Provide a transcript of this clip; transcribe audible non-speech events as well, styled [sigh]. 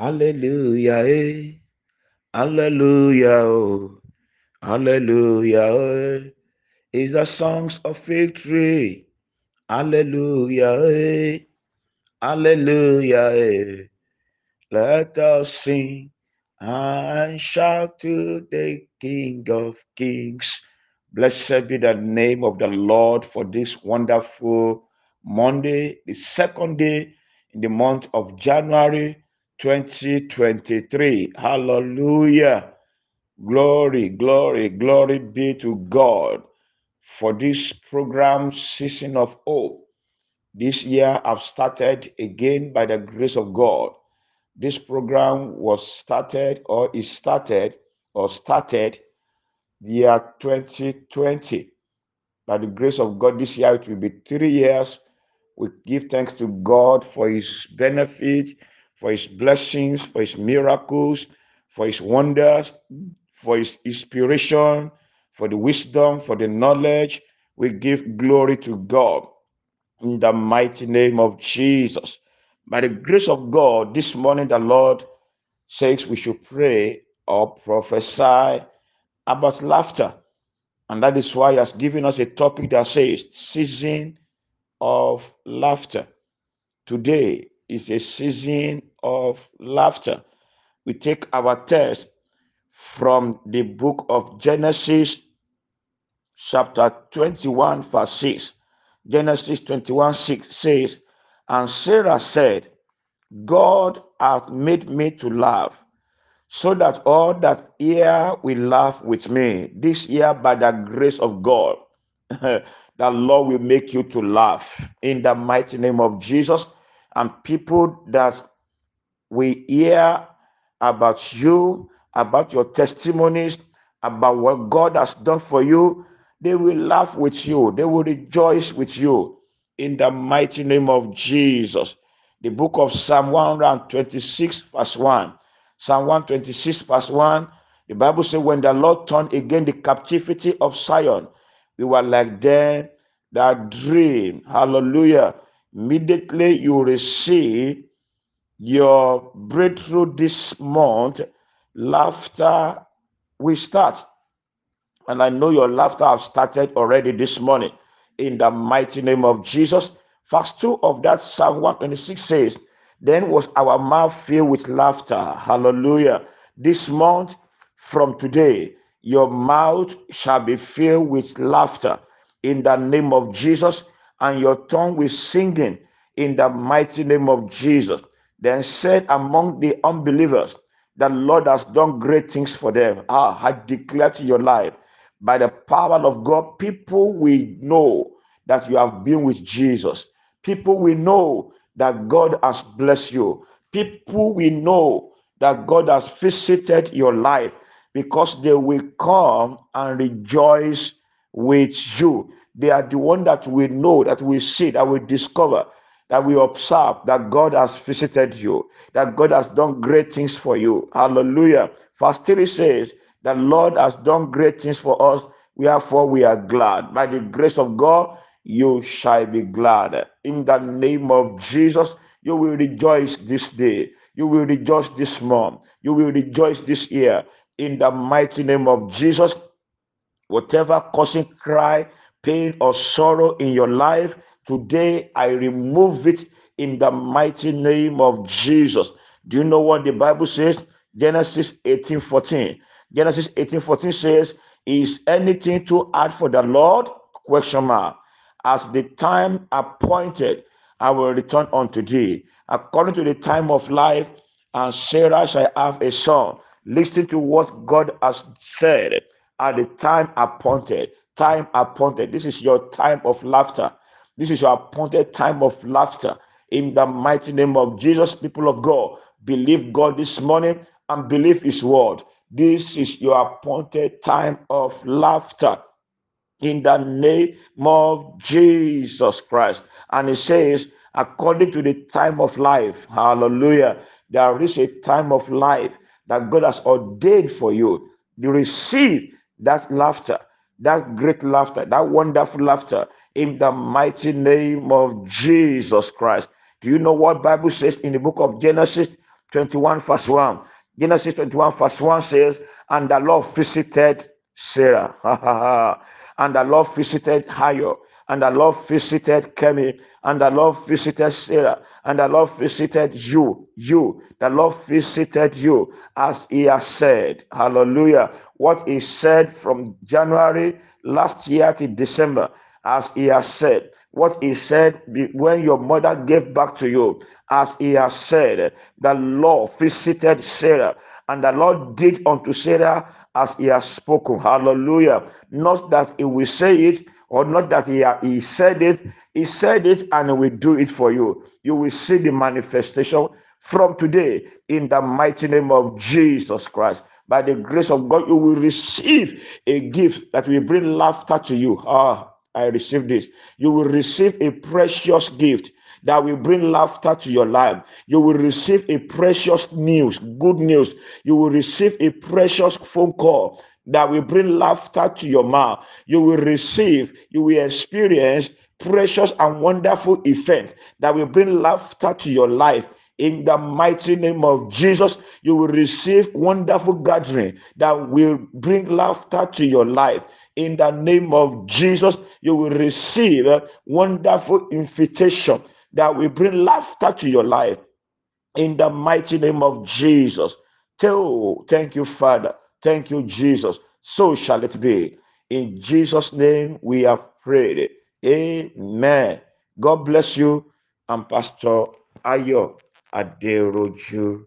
Hallelujah, eh. Hallelujah, oh. Hallelujah, eh. Is the songs of victory. Hallelujah, eh. Hallelujah. Let us sing and shout to the King of Kings. Blessed be the name of the Lord for this wonderful Monday, the second day in the month of January 2023. Hallelujah. Glory, glory, glory be to God for this program, Season of Hope. This year I've started again by the grace of God. This program was started or is started or started the year 2020. By the grace of God, this year it will be three years. We give thanks to God for His benefit, for His blessings, for His miracles, for His wonders, for His inspiration, for the wisdom, for the knowledge. We give glory to God in the mighty name of Jesus. By the grace of God, this morning the Lord says we should pray or prophesy about laughter. And that is why He has given us a topic that says season of laughter. Today is a season of laughter. We take our text from the book of Genesis, chapter 21, verse 6. Genesis 21 6 says, And Sarah said, God hath made me to laugh, so that all that hear will laugh with me. This year, by the grace of God, [laughs] the Lord will make you to laugh in the mighty name of Jesus. And people that we hear about you, about your testimonies, about what God has done for you, they will laugh with you. They will rejoice with you in the mighty name of Jesus. The book of Psalm 126, verse 1. Psalm 126, verse 1. The Bible says, When the Lord turned again the captivity of Zion, we were like them that dream. Hallelujah. Immediately you receive your breakthrough this month, laughter will start. And I know your laughter have started already this morning. In the mighty name of Jesus. Verse 2 of that Psalm 126 says, Then was our mouth filled with laughter. Hallelujah. This month from today, your mouth shall be filled with laughter in the name of Jesus, and your tongue with singing in the mighty name of Jesus. Then said among the unbelievers, The Lord has done great things for them. Ah, I declare to your life, by the power of God, people will know that you have been with Jesus. People will know that God has blessed you. People will know that God has visited your life because they will come and rejoice with you. They are the one that we know, that we see, that we discover, that we observe that God has visited you, that God has done great things for you. Hallelujah. Verse 3 says, The Lord has done great things for us, wherefore we are glad. By the grace of God, you shall be glad. In the name of Jesus, you will rejoice this day. You will rejoice this month. You will rejoice this year. In the mighty name of Jesus, whatever causing cry, pain, or sorrow in your life, today I remove it in the mighty name of Jesus. Do you know what the Bible says? Genesis 18 14. Genesis 18 14 says, Is anything too hard for the Lord? Question mark. As the time appointed, I will return unto thee. According to the time of life, and Sarah shall have a son. Listen to what God has said at the time appointed. Time appointed. This is your time of laughter. This is your appointed time of laughter. In the mighty name of Jesus, people of God, believe God this morning and believe His word. This is your appointed time of laughter in the name of Jesus Christ. And it says, according to the time of life, hallelujah, there is a time of life that God has ordained for you. You receive that laughter, that great laughter, that wonderful laughter in the mighty name of Jesus Christ. Do you know what Bible says in the book of Genesis 21, verse 1. Genesis 21, verse 1 says, And the Lord visited Sarah. [laughs] and the Lord visited Ayo. And the Lord visited Kemi. And the Lord visited Sarah. And the Lord visited you. You. The Lord visited you as he has said. Hallelujah. What he said from January last year to December as he has said. What he said when your mother gave back to you, as he has said, the Lord visited Sarah, and the Lord did unto Sarah as he has spoken. Hallelujah. Not that he will say it, or not that he, he said it, he said it and will do it for you. You will see the manifestation from today in the mighty name of Jesus Christ. By the grace of God, you will receive a gift that will bring laughter to you. Ah, I receive this. You will receive a precious gift that will bring laughter to your life. You will receive a precious news, good news. You will receive a precious phone call that will bring laughter to your mouth. You will receive, you will experience precious and wonderful event that will bring laughter to your life. In the mighty name of Jesus, you will receive wonderful gathering that will bring laughter to your life in the name of Jesus, you will receive a wonderful invitation that will bring laughter to your life. In the mighty name of Jesus. Tell, thank you, Father. Thank you, Jesus. So shall it be. In Jesus' name we have prayed. Amen. God bless you. I'm Pastor Ayo Aderoju.